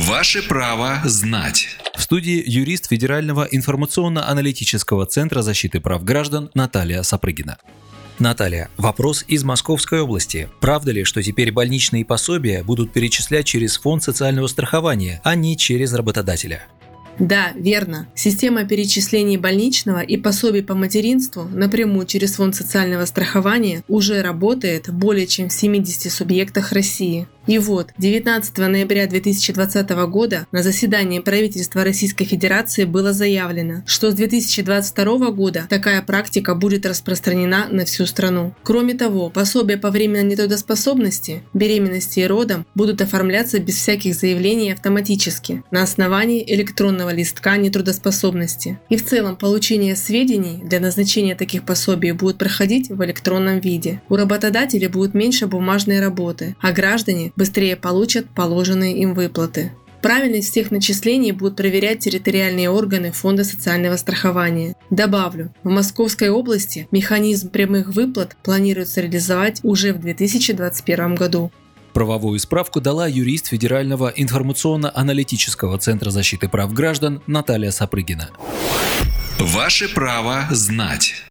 Ваше право знать. В студии юрист Федерального информационно-аналитического центра защиты прав граждан Наталья Сапрыгина. Наталья, вопрос из Московской области. Правда ли, что теперь больничные пособия будут перечислять через фонд социального страхования, а не через работодателя? Да, верно. Система перечислений больничного и пособий по материнству напрямую через Фонд социального страхования уже работает более чем в 70 субъектах России. И вот, 19 ноября 2020 года на заседании правительства Российской Федерации было заявлено, что с 2022 года такая практика будет распространена на всю страну. Кроме того, пособия по временной нетрудоспособности, беременности и родам будут оформляться без всяких заявлений автоматически на основании электронного листка нетрудоспособности. И в целом получение сведений для назначения таких пособий будет проходить в электронном виде. У работодателя будет меньше бумажной работы, а граждане быстрее получат положенные им выплаты. Правильность всех начислений будут проверять территориальные органы Фонда социального страхования. Добавлю, в Московской области механизм прямых выплат планируется реализовать уже в 2021 году. Правовую справку дала юрист Федерального информационно-аналитического центра защиты прав граждан Наталья Сапрыгина. Ваше право знать.